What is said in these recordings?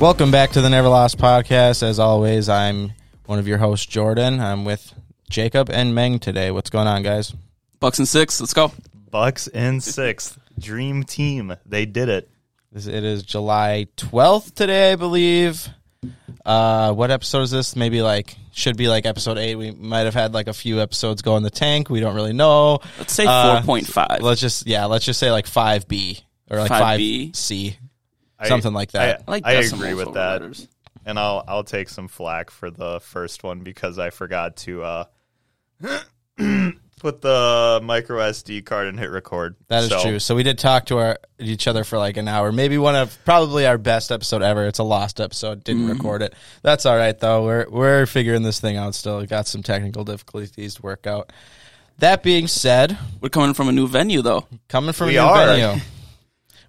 Welcome back to the Never Lost podcast. As always, I'm one of your hosts, Jordan. I'm with Jacob and Meng today. What's going on, guys? Bucks and six. Let's go. Bucks and sixth. Dream team. They did it. This- It is July 12th today, I believe. Uh, what episode is this? Maybe like should be like episode eight. We might have had like a few episodes go in the tank. We don't really know. Let's say Uh, four point five. Let's just yeah, let's just say like five B or like 5B. five C, I- something like that. I like I agree with that. letters. And I'll I'll take some flack for the first one because I forgot to uh put the micro SD card and hit record. That is So, true. So we did talk to our each other for like an hour. Maybe one of probably our best episode ever. It's a lost episode. Didn't Mm-hmm. record it. That's all right though. We're we're figuring this thing out still. We got some technical difficulties to work out. That being said, We're coming from a new venue though. coming from We a new are. venue.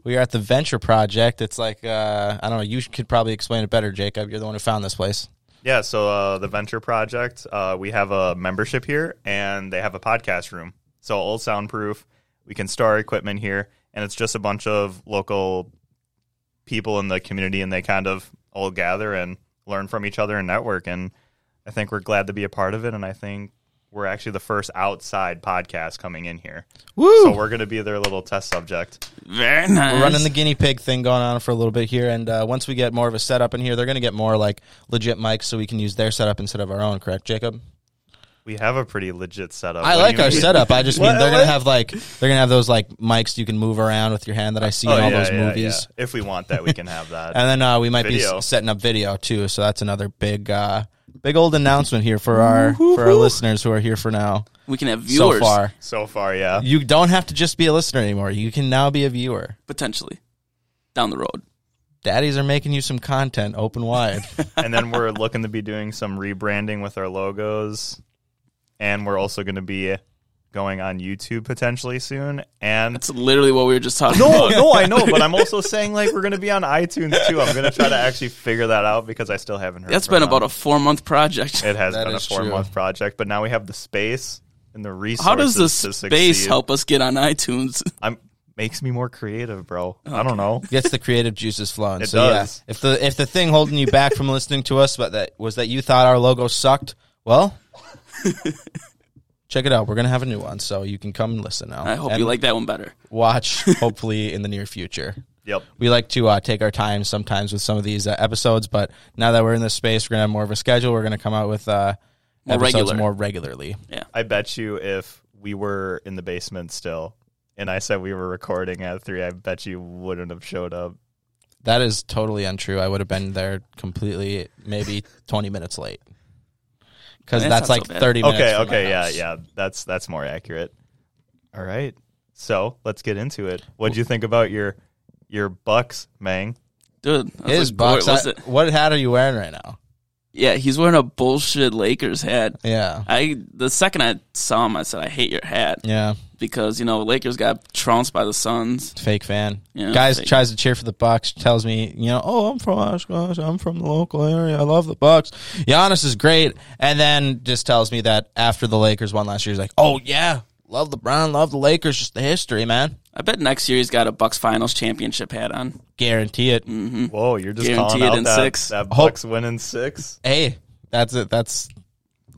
We are at the Venture Project. It's like uh, I don't know. You could probably explain it better, Jacob. You're the one who found this place. Yeah, so uh, the Venture Project, uh, we have a membership here, and they have a podcast room. So all soundproof. We can store our equipment here, and it's just a bunch of local people in the community, and they kind of all gather and learn from each other and network. And I think we're glad to be a part of it, and I think we're actually the first outside podcast coming in here. Woo! So we're going to be their little test subject. Very nice. We're running the guinea pig thing going on for a little bit here, and uh, once we get more of a setup in here, they're going to get more like legit mics, so we can use their setup instead of our own. Correct, Jacob? We have a pretty legit setup. I What like our mean? setup. I just mean What- they're gonna have like they're gonna have those like mics you can move around with your hand that I see Oh, in all yeah, those yeah, movies. yeah. If we want that, we can have that. And then uh, we might be Video. s- setting up video too. So that's another big, uh, big old announcement here for our for our listeners who are here for now We can have viewers so far. so far, yeah. You don't have to just be a listener anymore. You can now be a viewer. potentially down the road. Daddies are making you some content open wide. and then we're looking to be doing some rebranding with our logos, and we're also going to be going on YouTube potentially soon. And That's literally what we were just talking no, about. no, no, I know, but I'm also saying like we're going to be on iTunes too. I'm going to try to actually figure that out because I still haven't heard. That's from been them. about a four month project. It has That been a four true. month project, but now we have the space and the resources. How does the to space succeed. help us get on iTunes? I'm makes me more creative, bro. I don't know. Gets the creative juices flowing. It so does. yeah, if the if the thing holding you back from listening to us, but that was that you thought our logo sucked, well. Check it out. We're gonna have a new one, so you can come and listen now. I hope And you like that one better. watch. Hopefully, in the near future. Yep. we like to uh, take our time sometimes with some of these uh, episodes, but now that we're in this space, we're gonna have more of a schedule. We're gonna come out with uh, More episodes regular. more regularly. Yeah. I bet you if we were in the basement still and I said we were recording at three, I bet you wouldn't have showed up. That is totally untrue. I would have been there completely, maybe twenty minutes late, because That's that's like so thirty minutes. Okay, from my okay, yeah, house. yeah. That's that's more accurate. All right. So let's get into it. What'd you think about your your Bucks, Mang? Dude, I was His like, bucks. boy, was I- it- what hat are you wearing right now? Yeah, he's wearing a bullshit Lakers hat. Yeah, I the second I saw him, I said, "I hate your hat," yeah. Because you know Lakers got trounced by the Suns. Fake fan. Yeah, Guys fake. tries to cheer for the Bucks. Tells me, you know, oh, I'm from Oshkosh. I'm from the local area. I love the Bucks. Giannis is great, and then just tells me that after the Lakers won last year, he's like, oh yeah, love LeBron, love the Lakers. Just the history, man. I bet next year he's got a Bucks Finals championship hat on. Guarantee it. Whoa, you're just Guarantee calling it out in that, six. that Hope- Bucks winning six. Hey, that's it. That's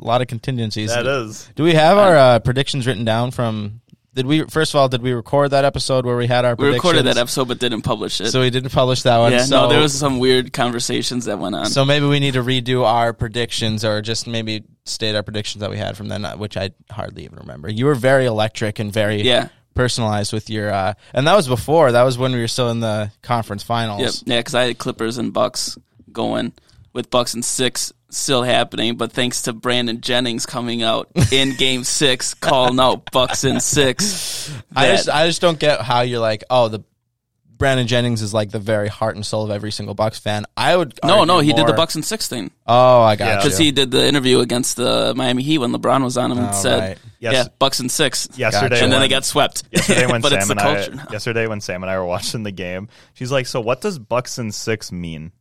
a lot of contingencies. That is. Do we have our uh, predictions written down from? Did we first of all? Did we record that episode where we had our? We recorded that episode but didn't publish it. so we didn't publish that one. yeah, so, no, there was some weird conversations that went on. So maybe we need to redo our predictions, or just maybe state our predictions that we had from then, uh, which I hardly even remember. You were very electric and very yeah, personalized with your, uh, and that was before. That was when we were still in the conference finals. yep, yeah, because I had Clippers and Bucks going with Bucks and six still happening, but thanks to Brandon Jennings coming out in Game Six, calling out Bucks in six. I just, I just don't get how you're like, oh, the Brandon Jennings is like the very heart and soul of every single Bucks fan. I would no, no, he did the Bucks in six thing Oh, I got Yeah. because he did the interview against the Miami Heat when LeBron was on him and Oh, said, right. Yes. "Yeah, Bucks in six. Yesterday, Gotcha. and then they got swept. Yesterday when but Sam it's the and culture. I now. yesterday when Sam and I were watching the game, she's like, "So what does Bucks in six mean?"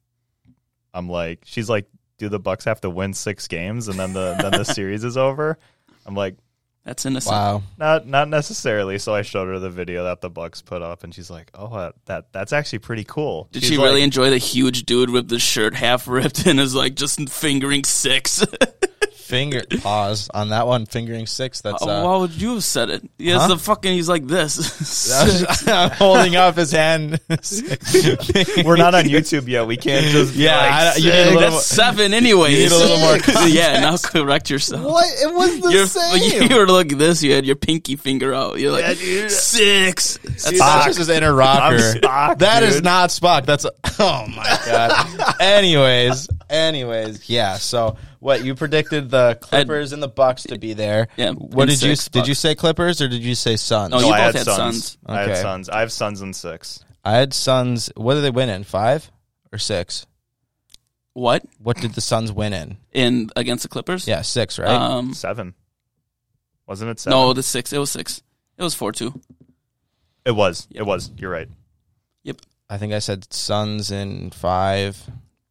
I'm like, she's like, "Do the Bucks have to win six games and then the then the series is over?" I'm like, That's innocent. Wow. Not not necessarily. So I showed her the video that the Bucks put up, and she's like, "Oh, uh, that that's actually pretty cool." Did She's she like- really enjoy the huge dude with the shirt half ripped and is like just fingering six? Finger pause on that one. Fingering six. That's uh, Why would you have said it? He has Huh? the fucking. He's like this. I'm holding up his hand. We're not on YouTube yet. We can't just be Yeah, like, I- you need a little- That's seven, anyway. You need a little more yeah, now correct yourself. What? It was the You're, same. you were looking this. You had your pinky finger out. You're like Yeah, six. That's That's just his inner rocker. I'm Spock, That is dude. not Spock. That's oh my god. anyways, anyways, yeah. So what you predicted the Clippers and the Bucks to be there? Yeah, What and did you six did you say Clippers or did you say Suns? No, No, you I both had had Suns. Suns. I had Suns. I have Suns and six. I had Suns. What did they win in? Five or six? What What did the Suns win in? in against the Clippers? Yeah, six, right? Um, Seven. Wasn't it seven? no, the six. It was six. It was four two. it was. It was. You're right. Yep. I think I said Suns in five,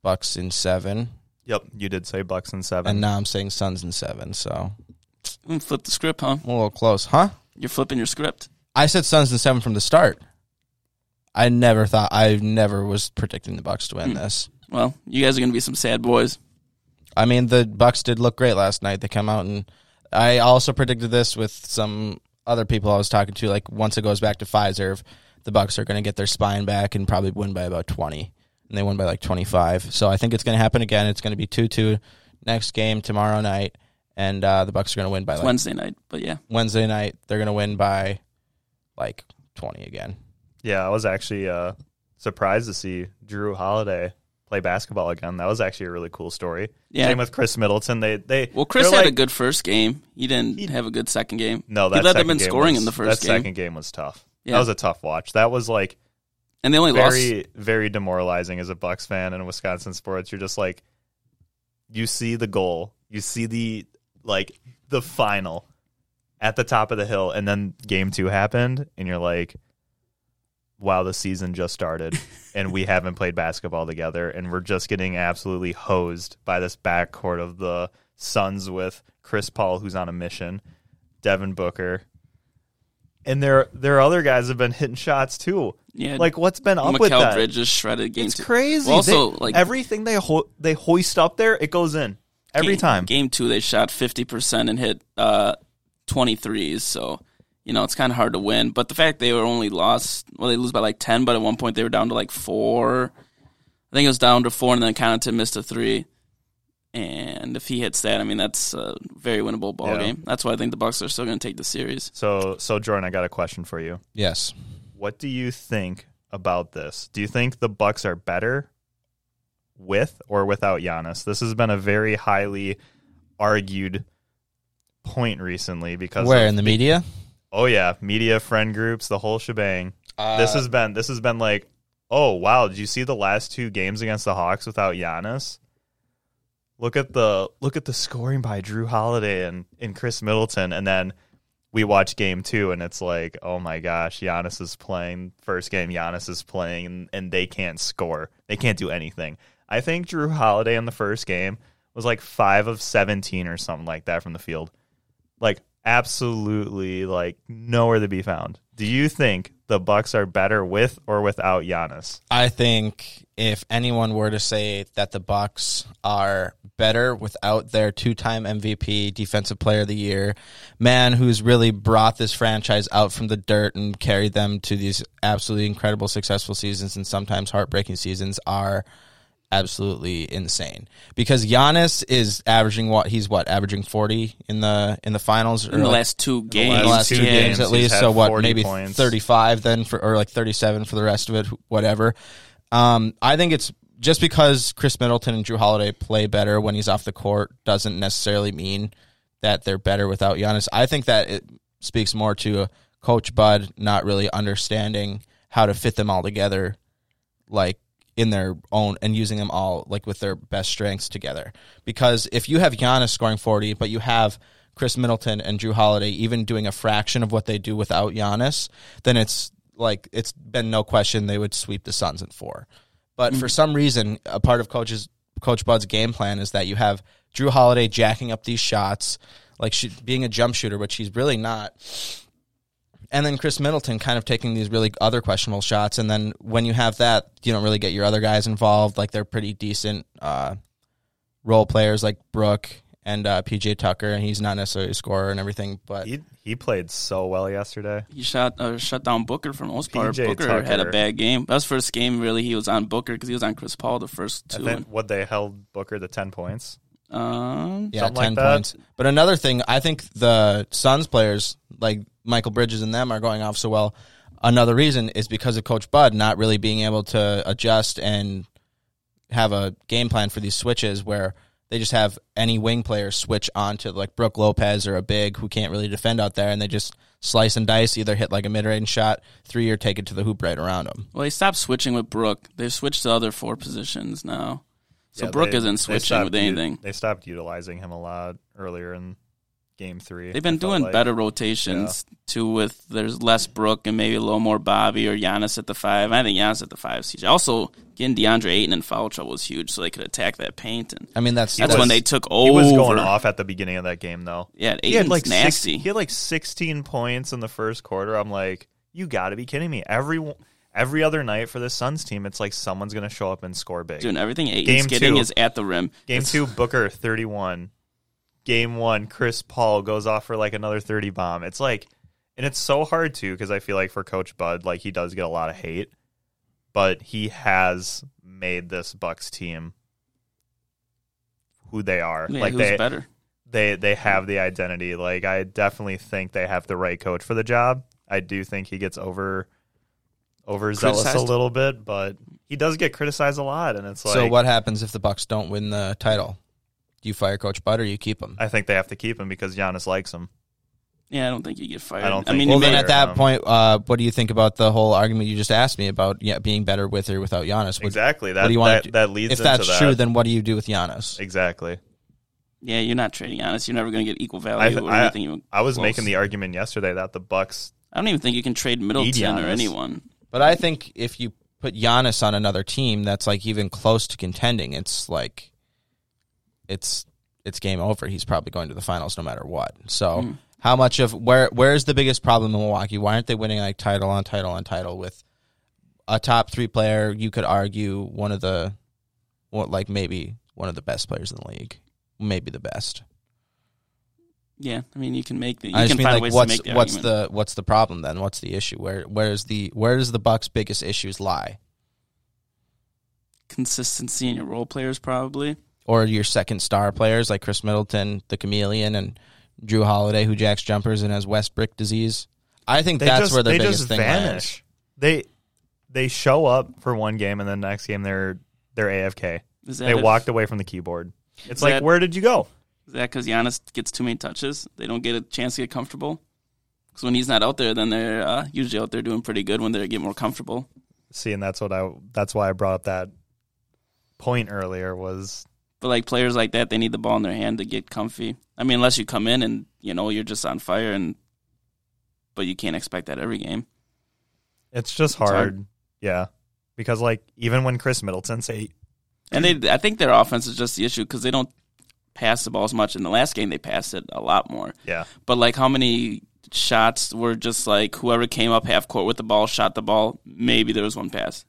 Bucks in seven, Yep, you did say Bucks and seven. and now I'm saying Suns in seven. So Mm, Flip the script, huh? I'm a little close, huh? You're flipping your script. I said Suns in seven from the start. I never thought I never was predicting the Bucks to win Hmm. this. Well, you guys are gonna be some sad boys. I mean, the Bucks did look great last night. They come out and I also predicted this with some other people I was talking to. Like once it goes back to Fiserv, the Bucks are going to get their spine back and probably win by about twenty, and they won by like twenty five. So I think it's going to happen again. It's going to be two two next game tomorrow night, and uh, the Bucks are going to win by It's like Wednesday night, but yeah. Wednesday night. They're going to win by like twenty again. yeah, I was actually uh, surprised to see Jrue Holiday play basketball again. That was actually a really cool story. Yeah. Same with Khris Middleton. They they Well, Khris had a good first game. He didn't He- have a good second game. No, he that led them in scoring was- in the first that game, second game was tough. Yeah. That was a tough watch. That was like and they only lost. very very demoralizing as a Bucks fan and Wisconsin sports. You're just like you see the goal, you see the like the final at the top of the hill, and then game two happened, and you're like, wow, the season just started, and we haven't played basketball together, and we're just getting absolutely hosed by this backcourt of the Suns with Chris Paul, who's on a mission, Devin Booker. And there, there are other guys have been hitting shots too. Yeah, Like, what's been up with that? Mikal Bridges just shredded game It's two. crazy. Well, also, They- like everything they ho- they hoist up there, it goes in every game, time. Game two, they shot fifty percent and hit uh, 23s. So you know it's kind of hard to win. But the fact they were only lost, well, they lose by like ten, but at one point they were down to like four. I think it was down to four, and then Connaughton missed a three. And if he hits that, I mean that's a very winnable ball Yeah. game. That's why I think the Bucks are still going to take the series. So, so Jordan, I got a question for you. Yes. What do you think about this? Do you think the Bucks are better with or without Giannis? This has been a very highly argued point recently because Where of- in the media? Oh yeah, media, friend groups, the whole shebang. Uh, this has been this has been like, oh wow, did you see the last two games against the Hawks without Giannis? Look at the look at the scoring by Jrue Holiday and, and Khris Middleton, and then we watch game two, and it's like, oh my gosh, Giannis is playing. First game, Giannis is playing, and, and they can't score. They can't do anything. I think Jrue Holiday in the first game was like five of seventeen or something like that from the field. Like absolutely like nowhere to be found. Do you think the Bucks are better with or without Giannis? I think if anyone were to say that the Bucks are better without their two-time MVP, Defensive Player of the Year, man who's really brought this franchise out from the dirt and carried them to these absolutely incredible, successful seasons and sometimes heartbreaking seasons, are absolutely insane. Because Giannis is averaging what he's what averaging forty in the in the finals or In the like- last two games, in the last two two games, games, at least. So what? Maybe thirty-five then for, or like thirty-seven for the rest of it. Whatever. Um, I think it's just because Khris Middleton and Jrue Holiday play better when he's off the court doesn't necessarily mean that they're better without Giannis. I think that it speaks more to Coach Bud not really understanding how to fit them all together, like in their own and using them all like with their best strengths together. Because if you have Giannis scoring 40, but you have Khris Middleton and Jrue Holiday even doing a fraction of what they do without Giannis, then it's like it's been no question they would sweep the Suns in four. But for some reason, a part of coach's Coach Bud's game plan is that you have Jrue Holiday jacking up these shots, like she, being a jump shooter, which he's really not. And then Khris Middleton kind of taking these really other questionable shots. And then when you have that, you don't really get your other guys involved. Like they're pretty decent uh, role players like Brook and uh, PJ Tucker, and he's not necessarily a scorer and everything. But He he played so well yesterday. He shot uh, shut down Booker for the most part. PJ Booker had a bad game. That was first game really. He was on Booker because he was on Chris Paul the first two. think what they held Booker to ten points. um, yeah, Something like ten points. But another thing, I think the Suns players like Michael Bridges and them are going off so well. Another reason is because of Coach Bud not really being able to adjust and have a game plan for these switches where they just have any wing player switch onto like Brook Lopez or a big who can't really defend out there, and they just slice and dice, either hit like a mid range shot, three, or take it to the hoop right around them. well, they stopped switching with Brook. They've switched to other four positions now. So Yeah, Brook they- isn't switching stopped with u- anything. they stopped utilizing him a lot earlier in game three. They've been doing like. better rotations too. With there's less Brook and maybe a little more Bobby or Giannis at the five. I think Giannis at the five. is huge. Also, getting DeAndre Ayton in foul trouble was huge, so they could attack that paint. And I mean, that's that's was- when they took over. He was going off at the beginning of that game though. Yeah, He had Ayton's like six, nasty. he had like 16 points in the first quarter. I'm like, you got to be kidding me. Every every other night for the Suns team, it's like someone's going to show up and score big. Doing everything Ayton's Game getting two. is at the rim. Game It's- two, Booker 31. Game one, Chris Paul goes off for like another 30 bomb. It's like, and it's so hard too because I feel like for Coach Bud, like he does get a lot of hate, but he has made this Bucks team who they are. Yeah, like who's they better? they they have the identity. Like I definitely think they have the right coach for the job. I do think he gets over overzealous a little bit, but he does get criticized a lot, and it's like so. What happens if the Bucks don't win the title? Do you fire Coach Bud or you keep him? I think they have to keep him because Giannis likes him. Yeah, I don't think you get fired. I don't I mean, well, then at that um, point, uh, what do you think about the whole argument you just asked me about yeah, being better with or without Giannis? What- Exactly. That what do you wanna that, do? that leads if into that's that. true, then what do you do with Giannis? exactly. yeah, you're not trading Giannis. You're never going to get equal I, value or I, anything. even I was close. making the argument yesterday that the Bucks. I don't even think you can trade Middleton or anyone. But I think if you put Giannis on another team that's like even close to contending, it's like it's it's game over. He's probably going to the finals no matter what. So Hmm. how much of where where's the biggest problem in Milwaukee? Why aren't they winning like title on title on title with a top three player? You could argue one of the what like maybe one of the best players in the league, maybe the best. Yeah, I mean, you can make the. You I just can mean find like what's the what's argument. the what's the problem then? What's the issue? Where where's the where does the Bucks' biggest issues lie? consistency in your role players, probably. Or your second star players like Khris Middleton, the Chameleon, and Jrue Holiday, who jacks jumpers and has Westbrook disease. I think They that's just, where the they biggest just thing vanish. They they show up for one game and then next game they're they're AFK. They if- walked away from the keyboard. It's Is like that- where did you go? Is that because Giannis gets too many touches? They don't get a chance to get comfortable. Because when he's not out there, then they're uh, usually out there doing pretty good when they get more comfortable. See, and that's what I that's why I brought up that point earlier was But like players like that, they need the ball in their hand to get comfy. I mean, unless you come in and you know you're just on fire, and but you can't expect that every game. it's just hard. hard. Yeah. Because like even when Khris Middleton say And they, I think their offense is just the issue because they don't pass the ball as much. In the last game, they passed it a lot more. yeah, But like, how many shots were just like whoever came up half court with the ball shot the ball? Maybe there was one pass.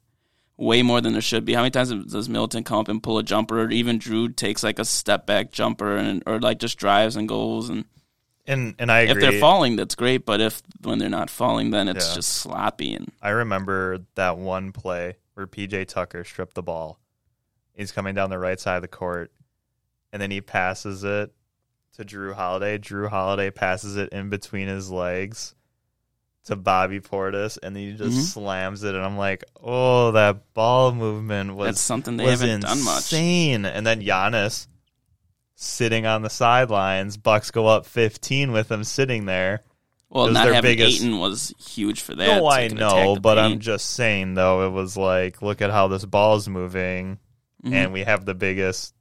Way more than there should be. How many times does Milton come up and pull a jumper, or even Jrue takes like a step back jumper, and or like just drives and goes? And and and I if they're falling, that's great. But if when they're not falling, then it's Yeah. just sloppy. And I remember that one play where PJ Tucker stripped the ball. He's coming down the right side of the court, and then he passes it to Jrue Holiday. Jrue Holiday passes it in between his legs to Bobby Portis, and he just Mhm. slams it. And I'm like, oh, that ball movement was that's something they was haven't done much. insane. And then Giannis sitting on the sidelines. Bucks go up 15 with him sitting there. Well, not their having biggest- Ayton was huge for that. No, I know, but I'm just saying though, it was like, look at how this ball's moving, Mhm. and we have the biggest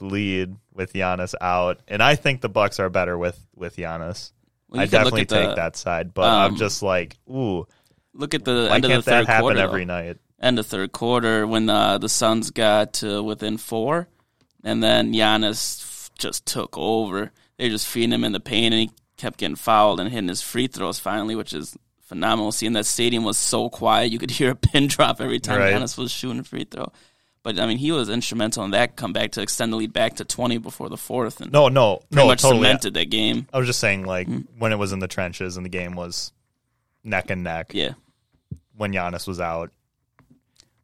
lead with Giannis out, and I think the Bucks are better with with Giannis. Well, I definitely at the- take that side, but I'm um, just like, ooh, Look at the end of the third that happen quarter. every though. night? End of third quarter when uh, the Suns got to within four, and then Giannis f- just took over. they just feeding him in the paint, and he kept getting fouled and hitting his free throws finally, which is phenomenal. Seeing that stadium was so quiet, you could hear a pin drop every time Right. Giannis was shooting a free throw. But I mean, he was instrumental in that comeback to extend the lead back to twenty before the fourth, and No, no, pretty no, much totally. cemented that game. I was just saying, like Mm. when it was in the trenches and the game was neck and neck. Yeah, When Giannis was out,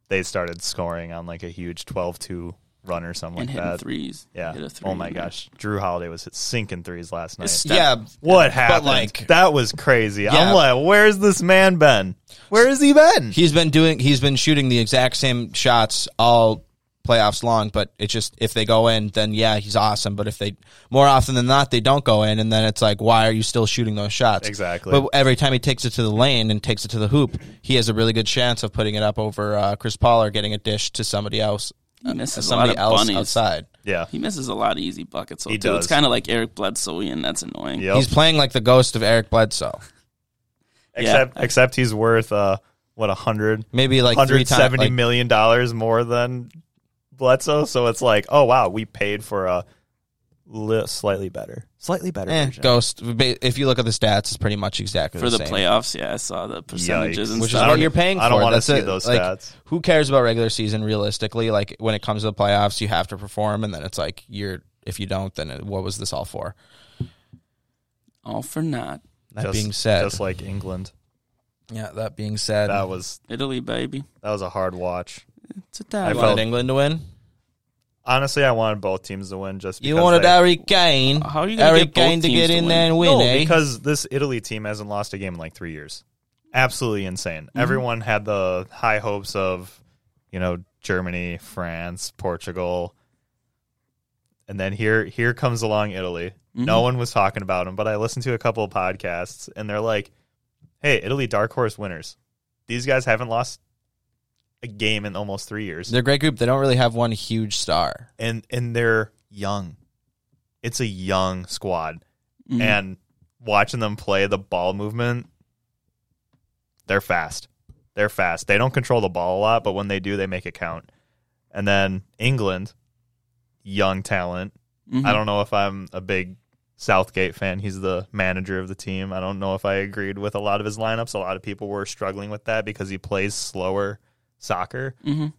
they started scoring on like a huge 12-2 run or something and like hitting that. threes. Yeah. Hit a three, oh my man. gosh, Jrue Holiday was hit sinking threes last night. Step- Yeah, what happened? like- that was crazy. Yeah. I'm like, where's this man been? Where has he been? he's been doing. He's been shooting the exact same shots all playoffs long. But it's just if they go in, then yeah, he's awesome. But if they more often than not they don't go in, and then it's like, why are you still shooting those shots? Exactly. But every time he takes it to the lane and takes it to the hoop, he has a really good chance of putting it up over uh, Chris Paul or getting a dish to somebody else. He uh, misses a lot somebody of else bunnies. outside. yeah. He misses a lot of easy buckets. So He too. It's does. kind of like Eric Bledsoe, and that's annoying. Yep. He's playing like the ghost of Eric Bledsoe. except Yeah. except he's worth uh what a hundred Maybe like three hundred times. seventy Like, million dollars more than Bledsoe. So it's like, oh wow, we paid for a li- slightly better, slightly better eh, version. ghost. If you look at the stats, it's pretty much exactly For the same. playoffs, yeah, I saw the percentages Yikes. and which is stuff. what you're paying for. I don't wanna see it. those Like, stats. Who cares about regular season? Realistically, like when it comes to the playoffs, you have to perform, and then it's like you're. If you don't, then it, what was this all for? All for naught. That Just- being said, just like England, yeah. That being said, that was Italy, baby. that was a hard watch. It's a you tie. felt- wanted England to win. Honestly, I wanted both teams to win. Just You wanted they- Harry Kane. How are you gonna Harry get both Kane to teams get to in win? there and win, no, eh? because this Italy team hasn't lost a game in like three years. Absolutely insane. Mm-hmm. Everyone had the high hopes of, you know, Germany, France, Portugal, and then here here comes along Italy. Mm-hmm. No one was talking about them, but I listened to a couple of podcasts, and they're like, "Hey, Italy, dark horse winners. These guys haven't lost a game in almost three years, They're a great group. They don't really have one huge star. and and they're young. It's a young squad." Mhm. and watching them play the ball movement, they're fast. They're fast. They don't control the ball a lot, but when they do, they make it count. And then England, young talent. Mhm. I don't know if I'm a big Southgate fan. He's the manager of the team. I don't know if I agreed with a lot of his lineups. A lot of people were struggling with that because he plays slower soccer. Mhm.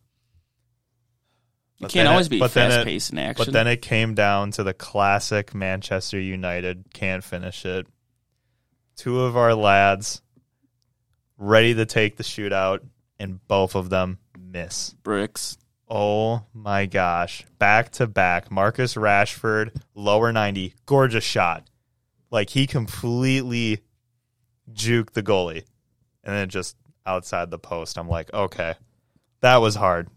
You can't always it- be fast paced in action. But then it came down to the classic Manchester United can't finish it. Two of our lads ready to take the shootout, and both of them miss. bricks. Oh my gosh. Back to back. Marcus Rashford, lower 90, gorgeous shot. Like he completely juked the goalie. And then just outside the post. I'm like, okay, that was hard.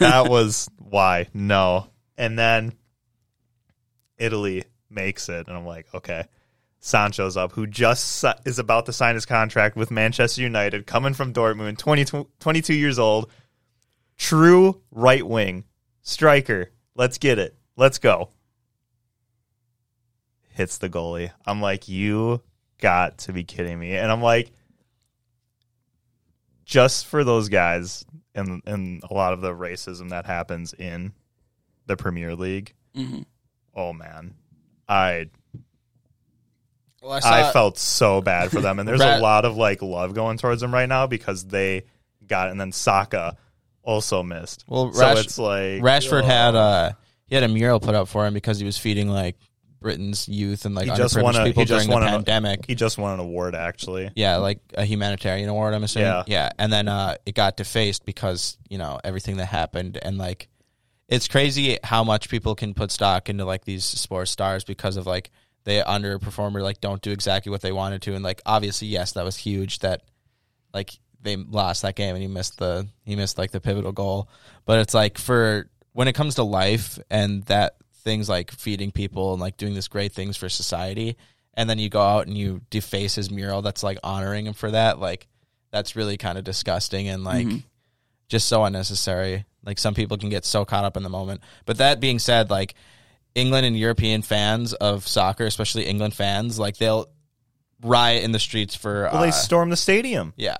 that was why. No. And then Italy makes it. And I'm like, okay. Sancho's up, who just is about to sign his contract with Manchester United, coming from Dortmund, 20, 22 years old true right wing striker. Let's get it. Let's go. Hits the goalie. I'm like, you got to be kidding me. And I'm like, just for those guys and and a lot of the racism that happens in the Premier League. Mhm. Oh man, I Well, I felt so bad for them, and there's Ra- a lot of like love going towards them right now because they got it. And then Saka also missed. Well, so it's like Rashford oh. had a he had a mural put up for him because he was feeding like Britain's youth and like He just won a- people during the won a- pandemic. He just won an award, actually. yeah, like a humanitarian award. I'm assuming. Yeah. yeah, and then uh, it got defaced because you know everything that happened, and like it's crazy how much people can put stock into like these sports stars because of like they underperform or like don't do exactly what they wanted to, and like obviously yes, that was huge that like they lost that game and he missed the he missed like the pivotal goal, but it's like for when it comes to life and that things like feeding people and like doing this great things for society and then you go out and you deface his mural that's like honoring him for that like that's really kind of disgusting and like just so unnecessary like some people can get so caught up in the moment but that being said like england and european fans of soccer especially england fans like they'll riot in the streets for Well, they storm the stadium. yeah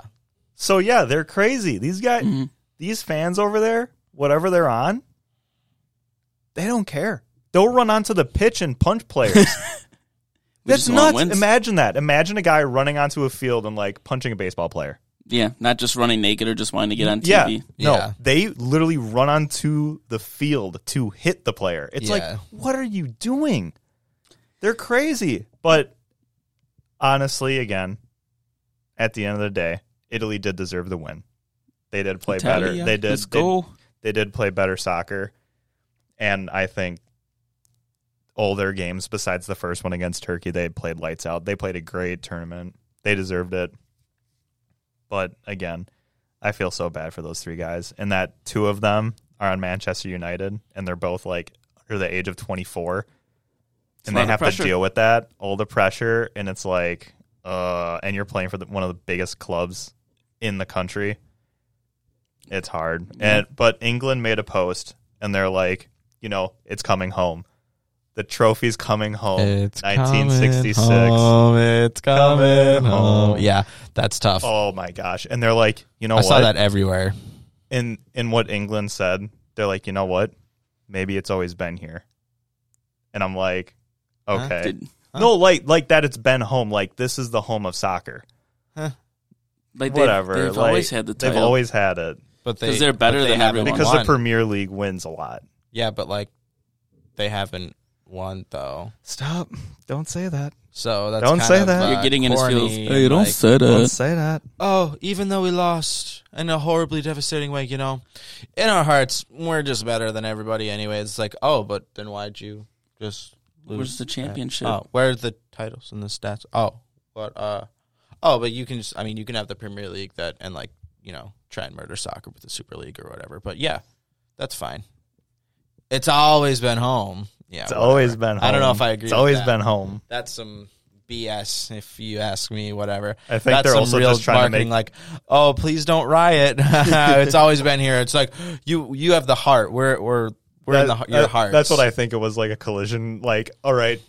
So yeah, they're crazy. These guys, Mm-hmm. these fans over there, whatever they're on, they don't care. They'll run onto the pitch and punch players. That's nuts. wins. Imagine that. Imagine a guy running onto a field and like punching a baseball player. yeah, not just running naked or just wanting to get on TV. Yeah. TV. No, Yeah. they literally run onto the field to hit the player. It's Yeah. like, what are you doing? They're crazy. But honestly, again, at the end of the day, Italy did deserve the win. They did play better. They did. They- go. they did play better soccer. And I think all their games besides the first one against Turkey, they played lights out. They played a great tournament. They deserved it. But again, I feel so bad for those three guys. And that two of them are on Manchester United and they're both like under the age of 24. a And they have to deal with that, all the pressure. And it's like, uh, and you're playing for the, one of the biggest clubs in the country. It's hard. And but England made a post and they're like, you know, it's coming home. The trophy's coming home. It's 1966. Coming home, it's coming, Coming home. home. Yeah, that's tough. Oh my gosh. And they're like, you know I what? saw that everywhere. in in what England said, they're like, you know what? Maybe it's always been here. And I'm like, Huh? okay. Did- No, like like that it's been home. Like this is the home of soccer. like they've, Whatever. They've like, always had the They've always had it. But they 'Cause they're better but they than everyone. Because won. the Premier League wins a lot. yeah, but like they haven't won though. Stop. Don't say that. So that's Don't kind say of, that. uh, You're getting in his corny feels. and, Hey, don't like, say that. Don't say that. Oh, even though we lost in a horribly devastating way, you know, in our hearts, we're just better than everybody anyway. It's like, oh, but then why'd you just lose? Where's the that? championship? Oh, where are the titles and the stats? Oh, but uh, oh, but you can just, I mean, you can have the Premier League that and like, you know, try and murder soccer with the Super League or whatever. But yeah, that's fine. It's always been home. Yeah, It's whatever. always been home. I don't know if I agree. It's with always that. been home. That's some BS, if you ask me. Whatever. I think That's they're some also real just trying to marketing, make like, oh, please don't riot. it's always been here. It's like you you have the heart. We're we're we're in the, That- your that- heart. That's what I think it was like a collision. Like, all right,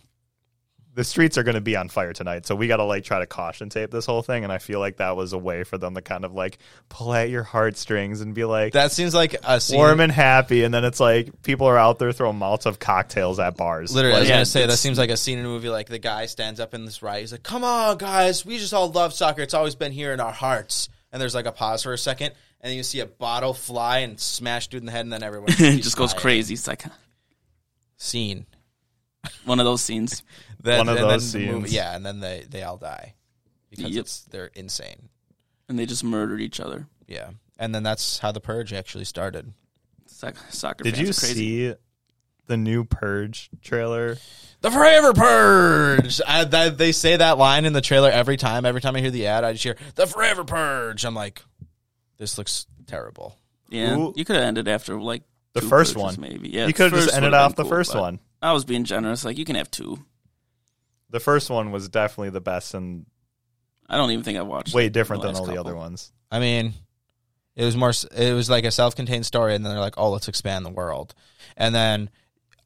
the streets are going to be on fire tonight, so we got to like try to caution tape this whole thing. And I feel like that was a way for them to kind of like pull at your heartstrings and be like That seems like a scene. warm and happy. And then it's like people are out there throwing Molotov cocktails at bars. Literally, I was gonna say that seems like a scene in a movie. Like the guy stands up in this riot. He's like, "Come on, guys, we just all love soccer. It's always been here in our hearts." And there's like a pause for a second, and then you see a bottle fly and smash dude in the head, and then everyone it just goes crazy. It's like Scene. one of those scenes. Then, One of and those then movie- scenes. yeah, and then they they all die because Yep. it's they're insane. And they just murdered each other. Yeah, and then that's how the purge actually started. Soc- Soccer Did fans you are crazy. see the new Purge trailer? The Forever Purge. I, that, they say that line in the trailer every time. Every time I hear the ad, I just hear the Forever Purge. I'm like, this looks terrible. Yeah, Who- you could have ended after like The two first purges, one. maybe. Yeah, you could have just ended off been the cool, first one. I was being generous. Like you can have two. The first one was definitely the best and I don't even think I watched. way different than last all the other ones. I mean, it was more. It was like a self-contained story, and then they're like, "Oh, let's expand the world." And then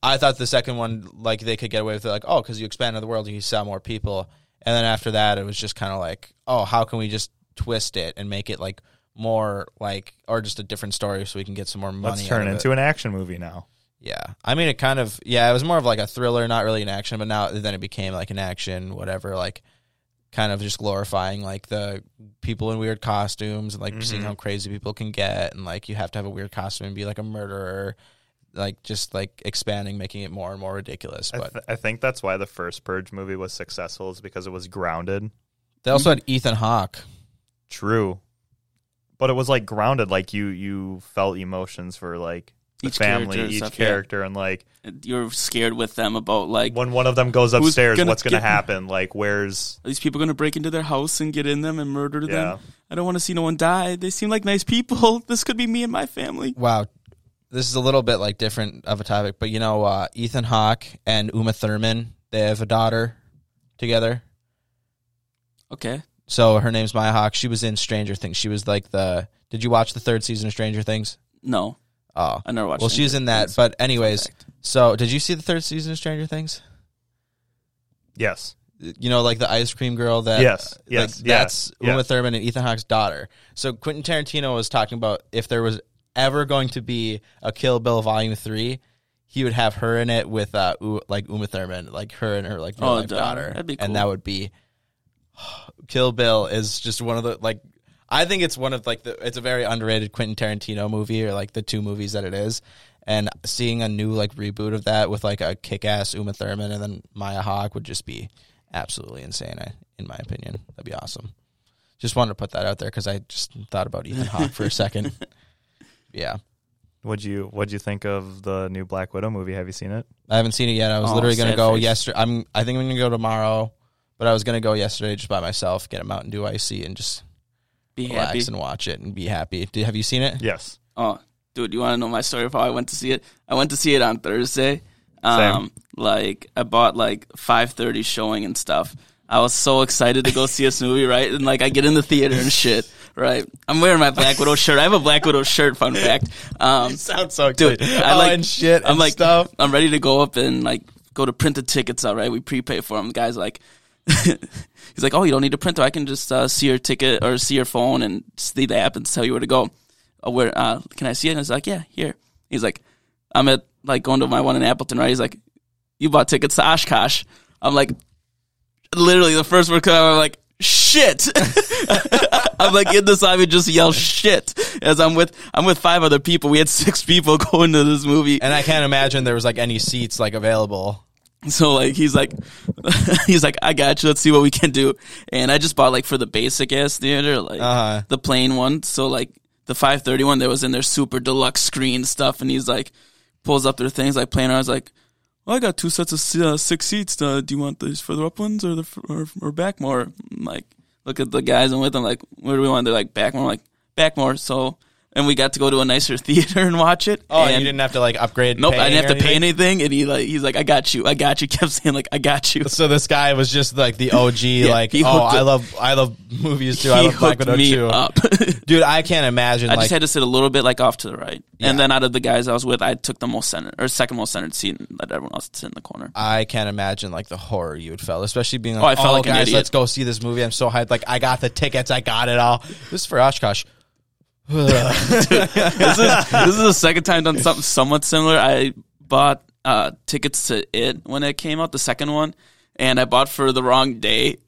I thought the second one, like, they could get away with it, like, "Oh, because you expanded the world, you saw more people." And then after that, it was just kind of like, "Oh, how can we just twist it and make it like more like, or just a different story, so we can get some more money?" Let's turn out it of into an action movie now. Yeah, I mean, it kind of yeah, it was more of like a thriller, not really an action, but now then it became like an action, whatever, like kind of just glorifying like the people in weird costumes and like seeing Mhm. how crazy people can get, and like you have to have a weird costume and be like a murderer, like just like expanding, making it more and more ridiculous. I, But th- I think that's why the first Purge movie was successful is because it was grounded. they also had Ethan Hawke. True. But it was like grounded, like you you felt emotions for like Each family, character and each stuff, yeah. character, and like You're scared with them about like when one of them goes Who's upstairs, gonna what's going to get- happen? Like where's are these people going to break into their house and get in them and murder yeah? them. I don't want to see no one die. They seem like nice people. This could be me and my family. Wow, this is a little bit like different of a topic, but you know, uh, Ethan Hawke and Uma Thurman, they have a daughter together. Okay. So her name's Maya Hawke. She was in Stranger Things. She was like the. Did you watch the third season of Stranger Things? No, Oh, I never watched. well, she's in that. But anyways, Fun so did you see the third season of Stranger Things? Yes. You know, like the ice cream girl that. Yes, like, yes, yeah, That's yeah. Uma Thurman and Ethan Hawke's daughter. So Quentin Tarantino was talking about if there was ever going to be a Kill Bill Volume Three, he would have her in it with uh U- like Uma Thurman, like her and her like real Oh, daughter, That'd be cool. and that would be Kill Bill is just one of the like I think it's one of like the it's a very underrated Quentin Tarantino movie or like the two movies that it is. And seeing a new like reboot of that with like a kick ass Uma Thurman and then Maya Hawke would just be absolutely insane, I, in my opinion. That'd be awesome. Just wanted to put that out there because I just thought about Ethan Hawke for a second. Yeah. What'd you What'd you think of the new Black Widow movie? Have you seen it? I haven't seen it yet. I was Oh, literally gonna go face. yesterday. I'm I think I'm gonna go tomorrow, but I was gonna go yesterday just by myself, get a Mountain Dew icy and just Be relax happy. and watch it and be happy. Did, have you seen it? Yes. Oh, dude, you want to know my story of how I went to see it? I went to see it on Thursday. Um, like I bought like 5:30 showing and stuff. I was so excited to go see this movie, right? And like I get in the theater and shit, right? I'm wearing my Black Widow shirt. I have a Black Widow shirt. Fun fact. Um, Sounds so Dude, excited. I oh, like- and shit. I'm and like, stuff. I'm ready to go up and like go to print the tickets out, right? We prepay for them. The guy's like, he's like, oh, you don't need a printer. I can just uh, see your ticket or see your phone and see the app and tell you where to go. Uh, where uh, can I see it? And I was like, yeah, here. He's like, I'm at like going to my one in Appleton, right? He's like, you bought tickets to Oshkosh. I'm like, literally the first word out, I'm like, shit. I'm like in the side, we just yell shit as I'm with I'm with five other people. We had six people going to this movie. And I can't imagine there was like any seats like available. So like he's like he's like I got you. Let's see what we can do. And I just bought like for the basic ass theater, like Uh-huh. the plain one. So like the 531 that was in their super deluxe screen stuff. And he's like pulls up their things like playing. I was like, well, I got two sets of uh, six seats. Uh, do you want these further up ones or the or, or back more? I'm like look at the guys I'm with. I'm like, where do we want? They're like back more. I'm like back more. So and we got to go to a nicer theater and watch it. Oh, and, you didn't have to like upgrade. Nope, I didn't have to pay anything? And he like he's like, I got you, I got you. Kept saying like, I got you. So this guy was just like the OG, like oh, I love I love movies too. I love Black hooked Widow me too. up. Dude, I can't imagine I like just had to sit a little bit like off to the right, Yeah. and then out of the guys I was with, I took the most centered or second most centered seat, and let everyone else sit in the corner. I can't imagine like the horror you would feel, especially being like, Oh, I felt oh, like guys, let's go see this movie. I'm so hyped. Like, I got the tickets. I got it all. This is for Oshkosh. This is this is the second time I've done something somewhat similar. I bought uh, tickets to it when it came out, the second one, and I bought for the wrong day.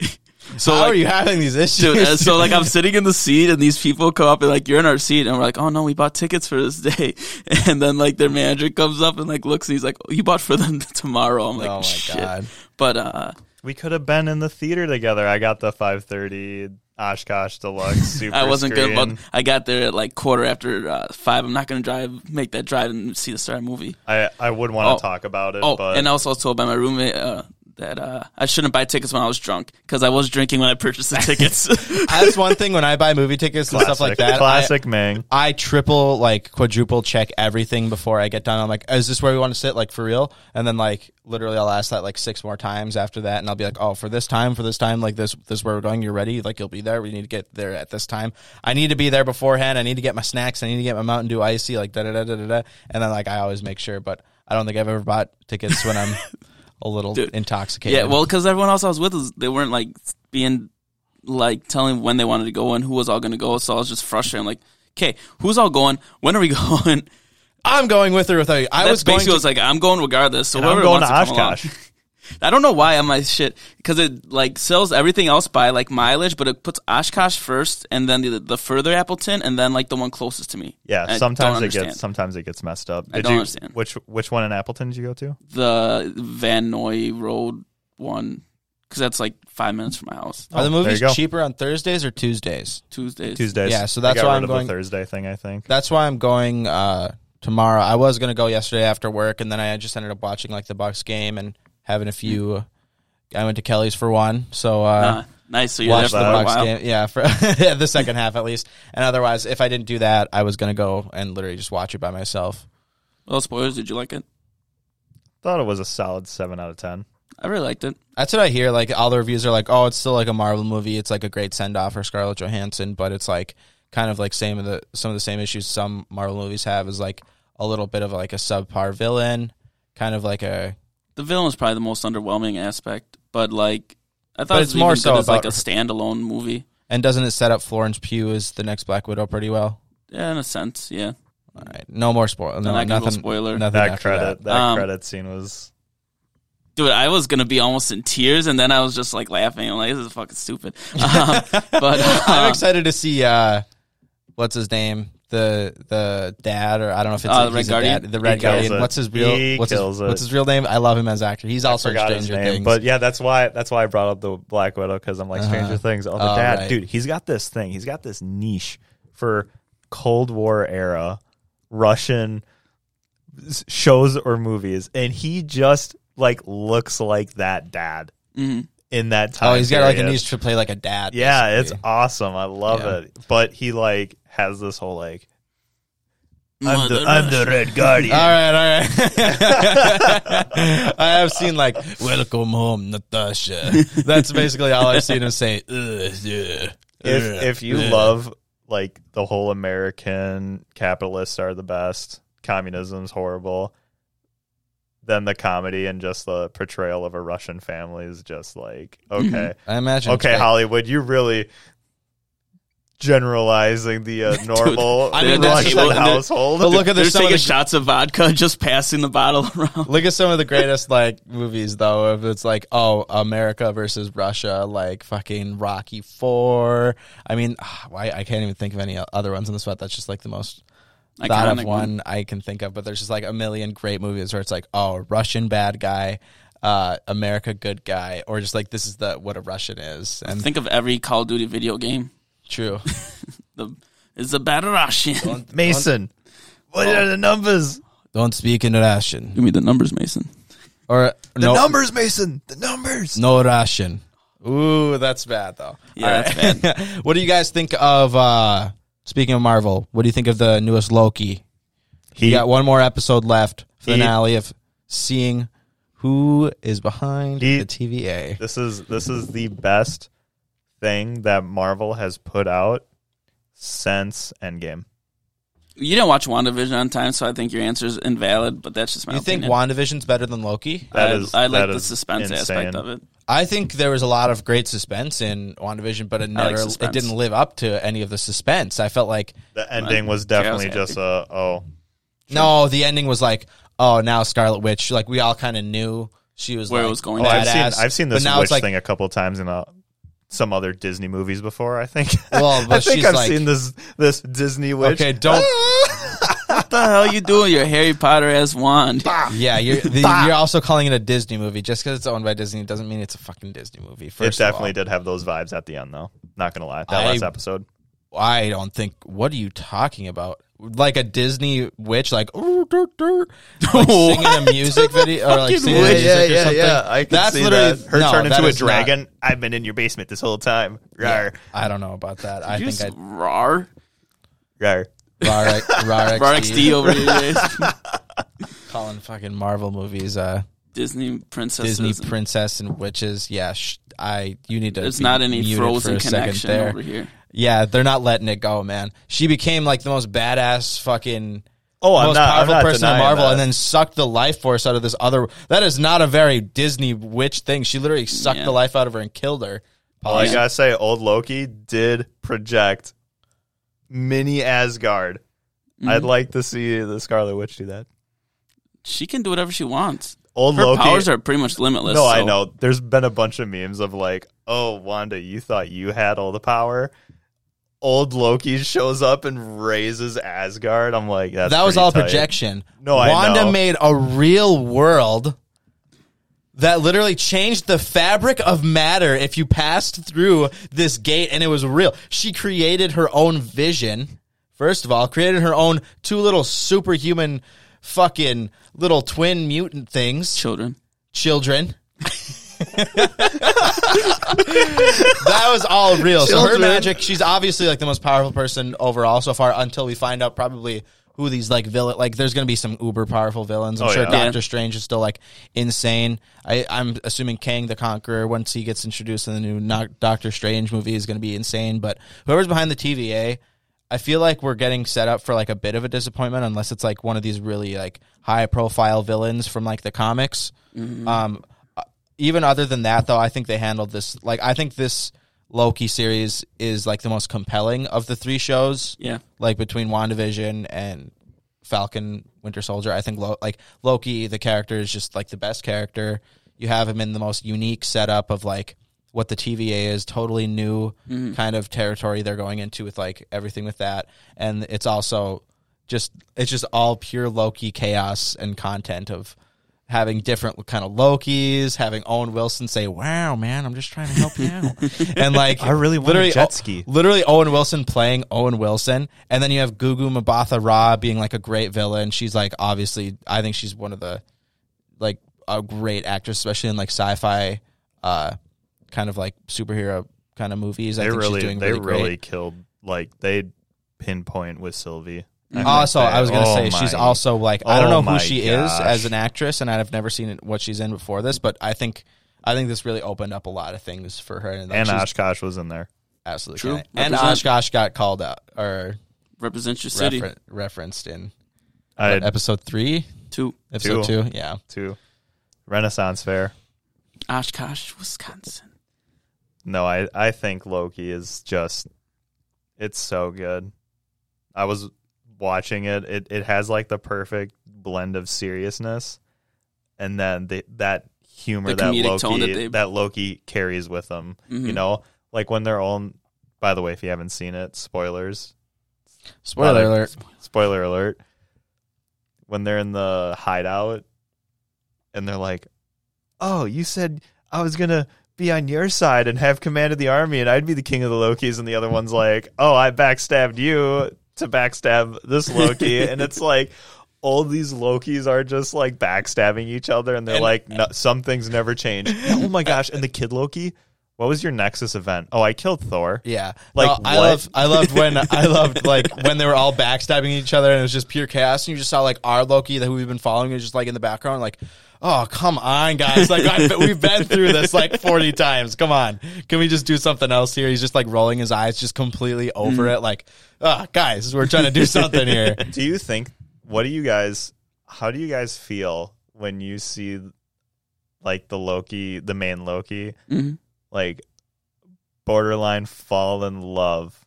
So How like, are you having these issues? Dude, uh, so like I'm sitting in the seat and these people come up and like you're in our seat and we're like, oh no, we bought tickets for this day, and then like their manager comes up and like looks and he's like, oh, you bought for them tomorrow. I'm like, oh my shit. god. But uh, We could have been in the theater together. I got the 530 Oshkosh Deluxe Super I wasn't good. screen. But I got there at like quarter after uh, five. I'm not gonna drive, make that drive and see the Star movie. I, I would want to Oh. talk about it, Oh, but and I was also told by my roommate uh, that uh, I shouldn't buy tickets when I was drunk because I was drinking when I purchased the tickets. That's one thing when I buy movie tickets and stuff like classic- that. I- Classic Mang. I triple like quadruple check everything before I get done. I'm like, is this where we want to sit? Like for real? And then like literally I'll ask that like six more times after that and I'll be like, Oh, for this time, for this time, like this this is where we're going, you're ready, like you'll be there. We need to get there at this time. I need to be there beforehand. I need to get my snacks, I need to get my Mountain Dew icy, like da da da da da da and then like I always make sure, but I don't think I've ever bought tickets when I'm a little Dude. intoxicated. yeah, well, because everyone else I was with, was, they weren't like being like telling when they wanted to go and who was all going to go. So I was just frustrated. I'm like, okay, who's all going? When are we going? I'm going with her with a I That's was going basically to was like, I'm going regardless. So And I'm whoever going to wants come along. Oshkosh. I don't know why on my shit because it like sells everything else by like mileage, but it puts Oshkosh first, and then the the further Appleton, and then like the one closest to me. Yeah, I sometimes it gets sometimes it gets messed up. I don't you, understand. Which which one in Appleton did you go to? the Van Noy Road one because that's like five minutes from my house. Are the Oh, movies cheaper on Thursdays or Tuesdays? Tuesdays. Tuesdays. Yeah, so They that's got why rid I'm of going- the Thursday thing. I think. That's why I'm going uh, tomorrow. I was gonna go yesterday after work, and then I just ended up watching like the Bucks game and having a few. I went to Kelly's for one, so uh, Ah, nice. So you're there watched for the a Bucks while. game. Yeah, for the second half at least. And otherwise, if I didn't do that, I was gonna go and literally just watch it by myself. Well, spoilers. Did you like it? Thought it was a solid seven out of ten. I really liked it. That's what I hear. Like all the reviews are like, "Oh, it's still like a Marvel movie. It's like a great send off for Scarlett Johansson," but it's like kind of like same of the some of the same issues some Marvel movies have is like a little bit of like a subpar villain, kind of like a The villain is probably the most underwhelming aspect, but like I thought But it it's was more even so as like a standalone movie. And doesn't it set up Florence Pugh as the next Black Widow pretty well? Yeah, in a sense, yeah. All right, no more spoil. No, not nothing. spoiler. Nothing That after credit, that, Um, credit scene was. Dude, I was gonna be almost in tears, and then I was just like laughing. I'm like, "This is fucking stupid." Um, but I'm uh, excited to see uh, what's his name, the the dad, or I don't know if it's Uh, a, the Red a Guardian? dad, the Red He Guardian. it. What's his real? He what's his, kills it. what's his real name? I love him as actor. He's also in Stranger name, Things. but yeah, that's why that's why I brought up the Black Widow because I'm like Uh-huh. Stranger Things. Oh, the Oh, dad, right. dude, he's got this thing. He's got this niche for Cold War era Russian shows or movies, and he just like looks like that dad mhm. In that oh, time. oh, he's got like a period. niche to play like a dad. Yeah, it's awesome. I love Yeah. it. But he like has this whole like I'm the, I'm the Red Guardian. All right, all right. I have seen like "Welcome home, Natasha." That's basically all I've seen him say. Ugh, uh, yeah, if ugh, if you ugh. love like the whole American capitalists are the best, communism's horrible, then the comedy and just the portrayal of a Russian family is just like okay, I imagine. okay, like- Hollywood, you really generalizing the uh, normal I mean, that's Russian just like- household. But look at They're of taking the shots of vodka, just passing the bottle around. Look at some of the greatest like movies though. If it's like oh America versus Russia, like fucking Rocky Four. I mean, why I can't even think of any other ones on the spot. That's just like the most thought of Iconic one I can think of. But there's just like a million great movies where it's like oh Russian bad guy, uh, America good guy, or just like this is the what a Russian is. And Think of every Call of Duty video game. true. The is a bad Russian. Mason, what are the numbers? Don't speak in Russian Give me the numbers, Mason. or The no numbers, Mason. The numbers. no Russian. Ooh, that's bad though. Yeah, All that's right. what do you guys think of? uh Speaking of Marvel, what do you think of the newest Loki? He got one more episode left, He- finale of seeing who is behind He- the TVA. This is this is the best thing that Marvel has put out since Endgame. You didn't watch WandaVision on time, so I think your answer is invalid. But that's just my You think opinion. WandaVision's better than Loki? That I, is- I like that the is suspense aspect of it. I think there was a lot of great suspense in WandaVision, but it I like it didn't live up to any of the suspense. I felt like The ending was Okay, I was definitely just a oh no, the ending was like, oh, now Scarlet Witch. Like we all kind of knew she was Where it was going. oh I've seen I've seen this But now witch it's like- thing a couple times in uh some other Disney movies before. I think. Well, I think she's I've like- seen this this Disney witch. Okay, don't. What the hell you doing? Your Harry Potter ass wand. Yeah, you're the, you're also calling it a Disney movie. Just because it's owned by Disney doesn't mean it's a fucking Disney movie. it First, of definitely all. did have those vibes at the end, though. Not gonna lie, that I- last episode. I don't think. What are you talking about? Like a Disney witch, like, "Ooh, dur, dur," like singing a music video or like singing witch. music or something. I can That's see literally that. Her no, turn that into a is not- dragon. I've been in your basement this whole time. Yeah, Rar, I don't know about that. I You think just I rar. rar. RAR RAR Rar XD over here. guys. calling fucking Marvel movies uh Disney princesses. Disney and- princess and witches. Yeah, sh- I you need to. There's be not any muted for frozen a second connection there. over here. Yeah, they're not letting it go, man. She became like the most badass fucking Oh, I'm most not. I'm powerful not person in Marvel, that. and then sucked the life force out of this other. That is not a very Disney witch thing. She literally sucked Yeah. the life out of her and killed her. All I gotta say, old Loki did project mini Asgard. Mm-hmm. I'd like to see the Scarlet Witch do that. She can do whatever she wants. Old Her Loki. powers are pretty much limitless. no, I so- know. There's been a bunch of memes of like, "Oh, Wanda, you thought you had all the power." Old Loki shows up and raises Asgard. I'm like, that's that was all tight. projection. No, I Wanda know. made a real world that literally changed the fabric of matter if you passed through this gate and it was real. She created her own vision. First of all, created her own two little superhuman fucking little twin mutant things, Children. children. that was all real. So her Children. magic, she's obviously like the most powerful person overall so far until we find out probably who these like villain like there's gonna be some uber powerful villains. I'm Oh, sure yeah. Doctor Strange is still like insane. I, I'm assuming Kang the Conqueror, once he gets introduced in the new No- Doctor Strange movie, is gonna be insane. But whoever's behind the TVA, I feel like we're getting set up for like a bit of a disappointment unless it's like one of these really like high profile villains from like the comics. Um, uh, even other than that, though, I think they handled this like I think this Loki series is like the most compelling of the three shows. Yeah. Like between WandaVision and Falcon Winter Soldier. I think Lo- like Loki, the character is just like the best character. You have him in the most unique setup of like what the TVA is, totally new mm-hmm. kind of territory they're going into with like everything with that, and it's also just it's just all pure Loki chaos and content of having different kind of Lokis, having Owen Wilson say, "Wow, man, I'm just trying to help you out," and like I really want a literally jet O- ski. Literally, Owen Wilson playing Owen Wilson, and then you have Gugu Mbatha Raw being like a great villain. She's like obviously, I think she's one of the like a great actress, especially in like sci-fi, uh, kind of like superhero kind of movies. I They think really, she's doing they really great. really killed. Like they pinpoint with Sylvie. I have Also, I was gonna oh say she's also like I don't oh know who my she is as an actress, and I've never seen what she's in before this. But I think I think this really opened up a lot of things for her, and, like, And Oshkosh was in there. absolutely True. killing it. And Represent. Oshkosh got called out or Represent your city. refer- referenced in what, episode three, Two. episode Two. two. Yeah, two. Renaissance Fair. Oshkosh, Wisconsin. No, I I think Loki is just it's so good. I was watching it. It it has like the perfect blend of seriousness and then the, that humor The that Loki tone that they- that Loki carries with them. You Mhm. know, like when they're all by the way, if you haven't seen it, spoilers. spoiler Lot of- alert. Spoiler alert. When they're in the hideout and they're like, "Oh, you said I was going to be on your side and have command of the army and I'd be the king of the Lokis." And the other one's like, "Oh, I backstabbed you to backstab this Loki." and it's like all these Lokis are just like backstabbing each other and they're And- like, no, "Some things never change." oh my gosh, and the kid Loki what was your Nexus event? Oh, I killed Thor. Yeah, Like, No, I love I loved when I loved like when they were all backstabbing each other and it was just pure chaos and you just saw like our Loki that who we've been following is just like in the background like oh come on guys. Like I, we've been through this like forty times. Come on. Can we just do something else here? He's just like rolling his eyes just completely over it like oh guys we're trying to do something here. Do you think what do you guys how do you guys feel when you see like the loki the main loki Mhm. like borderline fall in love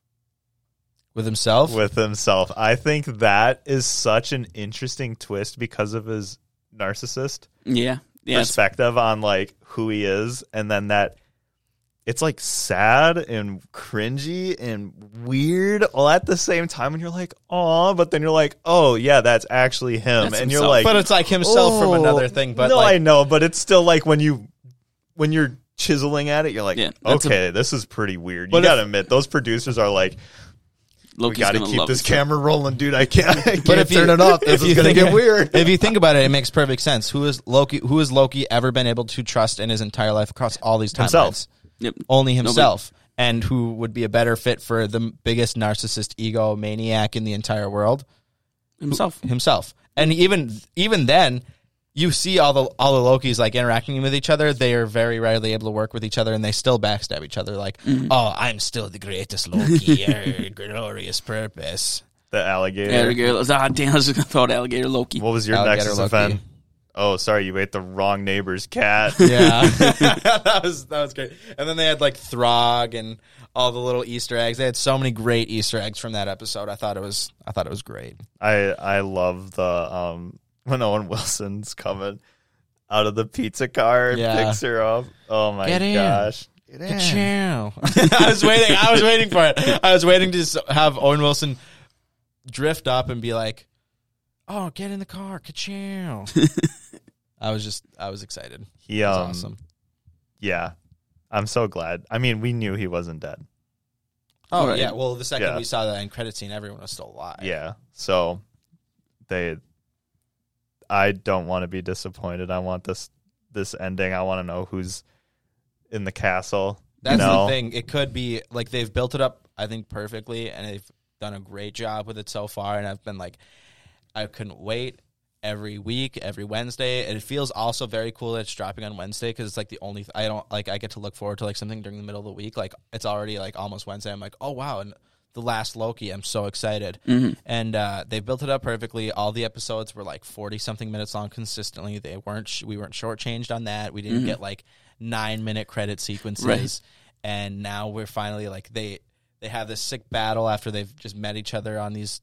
with himself? with himself? I think that is such an interesting twist because of his narcissist Yeah. Yeah. perspective on like who he is and then that it's like sad and cringy and weird all at the same time and you're like oh but then you're like oh yeah that's actually him That's and you're like but it's like himself from "Oh." another thing but no like i know but it's still like when you when you're chiseling at it you're like Yeah, that's a- okay this is pretty weird you gotta if- admit those producers are like we gotta gonna keep love this camera rolling dude i can't, I can't But if turn you, it off this if is gonna think, get weird If you think about it, it makes perfect sense. Who is Loki? Who has Loki ever been able to trust in his entire life across all these timelines? Himself. Yep. Only himself. And who would be a better fit for the biggest narcissist ego maniac in the entire world? Himself. Himself. And even even then, you see all the all the Lokis like interacting with each other. They are very rarely able to work with each other, and they still backstab each other. Like, oh, I'm still the greatest Loki, er, glorious purpose. the alligator Alligator. Ah, damn, I was just gonna throw out alligator Loki. what was your Alligator nexus event oh sorry you ate the wrong neighbor's cat Yeah, that was that was great. And then they had like Throg and all the little Easter eggs. They had so many great Easter eggs from that episode. I thought it was I thought it was great. I I love the um when Owen Wilson's coming out of the pizza car and Yeah. picks her up. Oh my Get in. gosh. Get in. Ka-chow. I was waiting. I was waiting for it. I was waiting to just have Owen Wilson drift up and be like, "Oh, get in the car, ka-chow." I was just I was excited. He It was um awesome. yeah. I'm so glad. I mean, we knew he wasn't dead. Oh Right. yeah. Well, the second Yeah. we saw that end credit scene, everyone was still alive. Yeah. So they I don't want to be disappointed. I want this this ending. I want to know who's in the castle. That's you know? the thing. It could be like they've built it up, I think, perfectly, and they've done a great job with it so far. And I've been like, I couldn't wait every week, every Wednesday. And it feels also very cool that it's dropping on Wednesday because it's like the only I don't like. I get to look forward to like something during the middle of the week. Like it's already like almost Wednesday. I'm like, oh wow, and the last Loki. I'm so excited. And uh, they built it up perfectly. All the episodes were like forty something minutes long consistently. They weren't. Sh- we weren't shortchanged on that. We didn't get like nine minute credit sequences. Right. And now we're finally like they they have this sick battle after they've just met each other on these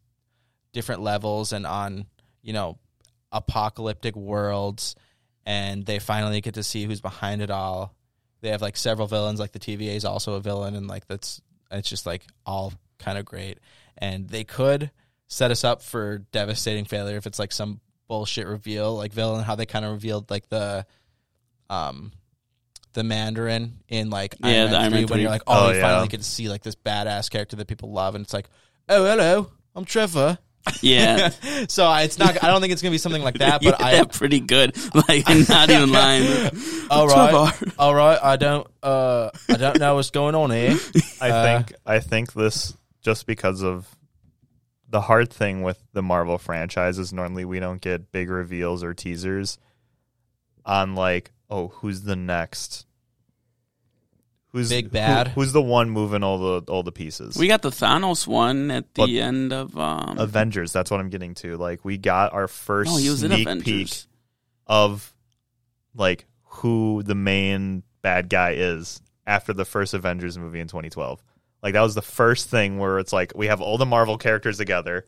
different levels and on you know apocalyptic worlds, and they finally get to see who's behind it all. They have like several villains, like the TVA is also a villain, and like that's it's just like all kind of great. And they could set us up for devastating failure if it's like some bullshit reveal, like villain, how they kind of revealed like the um the Mandarin in like Yeah, Iron the Man Iron 3 Man when you're like, oh, Oh, you yeah. finally get to see like this badass character that people love, and it's like, oh, hello, I'm Trevor. Yeah. so it's not. I don't think it's gonna be something like that, you but did I. that pretty good. Like not even lying. All right, Trevor. all right. I don't. Uh, I don't know what's going on here. I Uh, think I think this just because of the hard thing with the Marvel franchise is normally we don't get big reveals or teasers on like oh who's the next who's Big who- bad? who's the one moving all the all the pieces We got the Thanos one at the But- end of um Avengers that's what I'm getting to like we got our first No, he was sneak Avengers. peek of like who the main bad guy is after the first Avengers movie in 2012. Like that was the first thing where it's like we have all the Marvel characters together,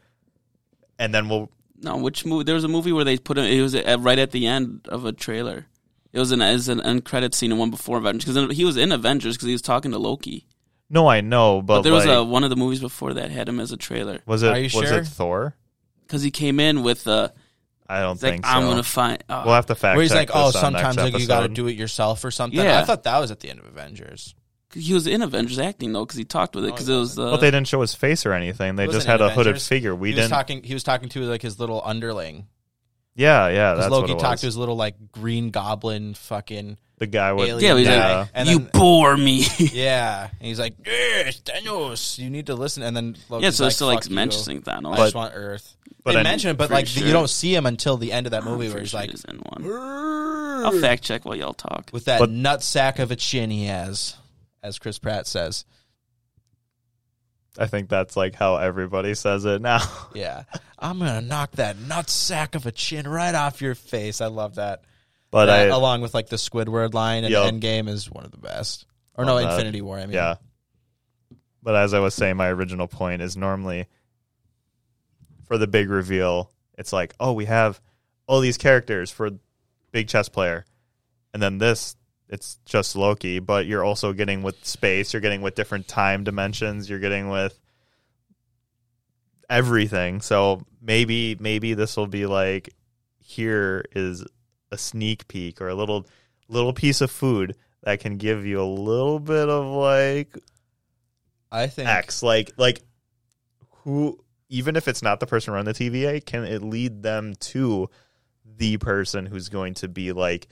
and then we'll No, which movie? There was a movie where they put it. It was at, right at the end of a trailer. It was an as an end credit scene in one before Avengers because he was in Avengers because he was talking to Loki. no, I know, but, But there was a one of the movies before that had him as a trailer was it Are you was sure? it Thor? because he came in with uh, I don't it's like think I'm so. gonna find. Uh, we'll have to fact Where he's check like, oh, this on sometimes like, you got to do it yourself or something. Yeah. I thought that was at the end of Avengers. He was in Avengers acting though because he talked with it No, because he it was. Uh, But they didn't show his face or anything. They just had in a hooded figure. We he didn't. talking. He was talking to like his little underling. yeah, yeah, Because that's Loki what it talked was. to his little like green goblin fucking the guy with alien yeah, he's guy. like, And you then- bore me. yeah. And he's like, yes, Thanos, you need to listen. And then Loki's yeah, so like, it's still like "Fuck you. mentioning Thanos. I just want Earth. but they I- mention it, but like sure. you don't see him until the end of that I'm movie where he's sure like, he's in one. I'll fact check while y'all talk. with that But- nut sack of a chin he has, as Chris Pratt says. I think that's like how everybody says it now. Yeah, I'm gonna knock that nut sack of a chin right off your face. I love that. But That, I, along with like the Squidward line and Yup. Endgame is one of the best. Or no, that. Infinity War. I mean, Yeah. But as I was saying, my original point is normally for the big reveal, it's like, oh, we have all these characters for big chess player. And then this, it's just Loki, but you're also getting with space, you're getting with different time dimensions, you're getting with everything. So maybe maybe this will be like here is a sneak peek or a little little piece of food that can give you a little bit of like I think X, like like who even if it's not the person running the TVA, can it lead them to the person who's going to be like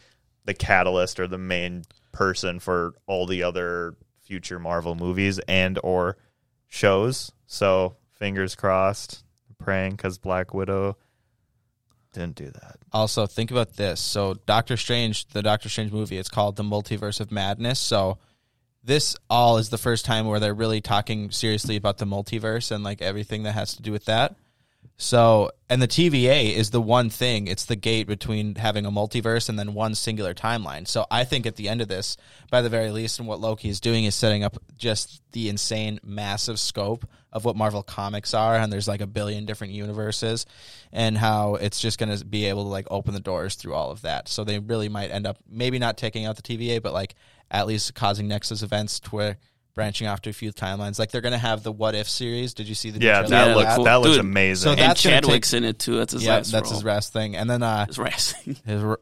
the catalyst or the main person for all the other future Marvel movies and or shows? So fingers crossed, praying because Black Widow didn't do that. Also, think about this. So, Doctor Strange, the Doctor Strange movie, it's called The Multiverse of Madness. So, this all is the first time where they're really talking seriously about the multiverse and like everything that has to do with that. So, and the TVA is the one thing, it's the gate between having a multiverse and then one singular timeline. So, I think at the end of this, by the very least, and what Loki is doing is setting up just the insane, massive scope of what Marvel comics are. And there's like a billion different universes, and how it's just going to be able to like open the doors through all of that. So, they really might end up maybe not taking out the TVA, but like at least causing Nexus events to where branching off to a few timelines. Like they're going to have the What If series. Did you see the new Yeah, trailer that Yeah, for looks cool. that looks Dude, amazing. so and that's gonna Chadwick's in it too. That's his yeah, last that's role. his last thing. And then uh, His wrestling. his r-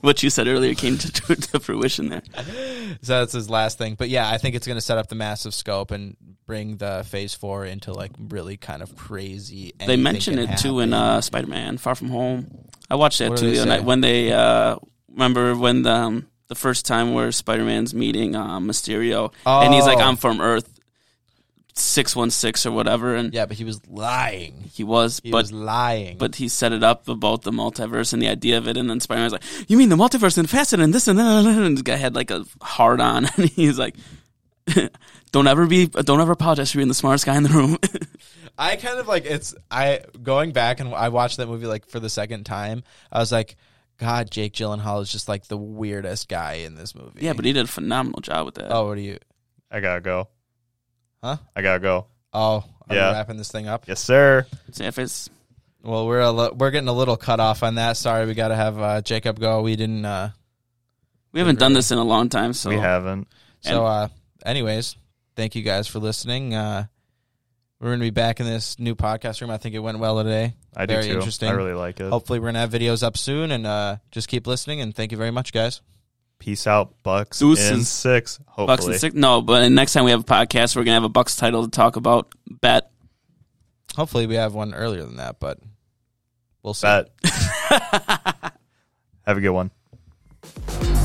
what you said earlier came to, to, to fruition there. so that's his last thing. But yeah, I think it's going to set up the massive scope and bring the Phase Four into like really kind of crazy. They mentioned can it too in uh, Spider Man Far From Home. I watched that What too they the other night when they uh, remember when the um, the first time where Spider Man's meeting uh, Mysterio and he's like, Oh. "I'm from Earth six one six or whatever," and yeah, but he was lying. he was, He but was lying. but he set it up about the multiverse and the idea of it, and then Spider Man's like, "You mean the multiverse and faster and this and that?" And the guy had like a hard on, and he's like, "Don't ever be, don't ever apologize for being the smartest guy in the room." I kind of like it's I going back and I watched that movie like for the second time. I was like, God, Jake Gyllenhaal is just like the weirdest guy in this movie. yeah, but he did a phenomenal job with that. oh, what do you? I gotta go. Huh? I gotta go. Oh, are Yeah. we wrapping this thing up? Yes, sir. So if it's Well, we're a li- we're getting a little cut off on that. Sorry, we got to have uh, Jacob go. We didn't. Uh, we haven't done this in a long time, so We haven't. so, uh, anyways, thank you guys for listening. Uh, we're gonna be back in this new podcast room. I think it went well today. I do Very too. interesting. I really like it. Hopefully, we're gonna have videos up soon, and uh, just keep listening. And thank you very much, guys. Peace out, Bucks Deuces. in six. Hopefully. Bucks and six. No, but next time we have a podcast, we're gonna have a Bucks title to talk about. Bet. Hopefully, we have one earlier than that, but we'll see. Bet. Have a good one.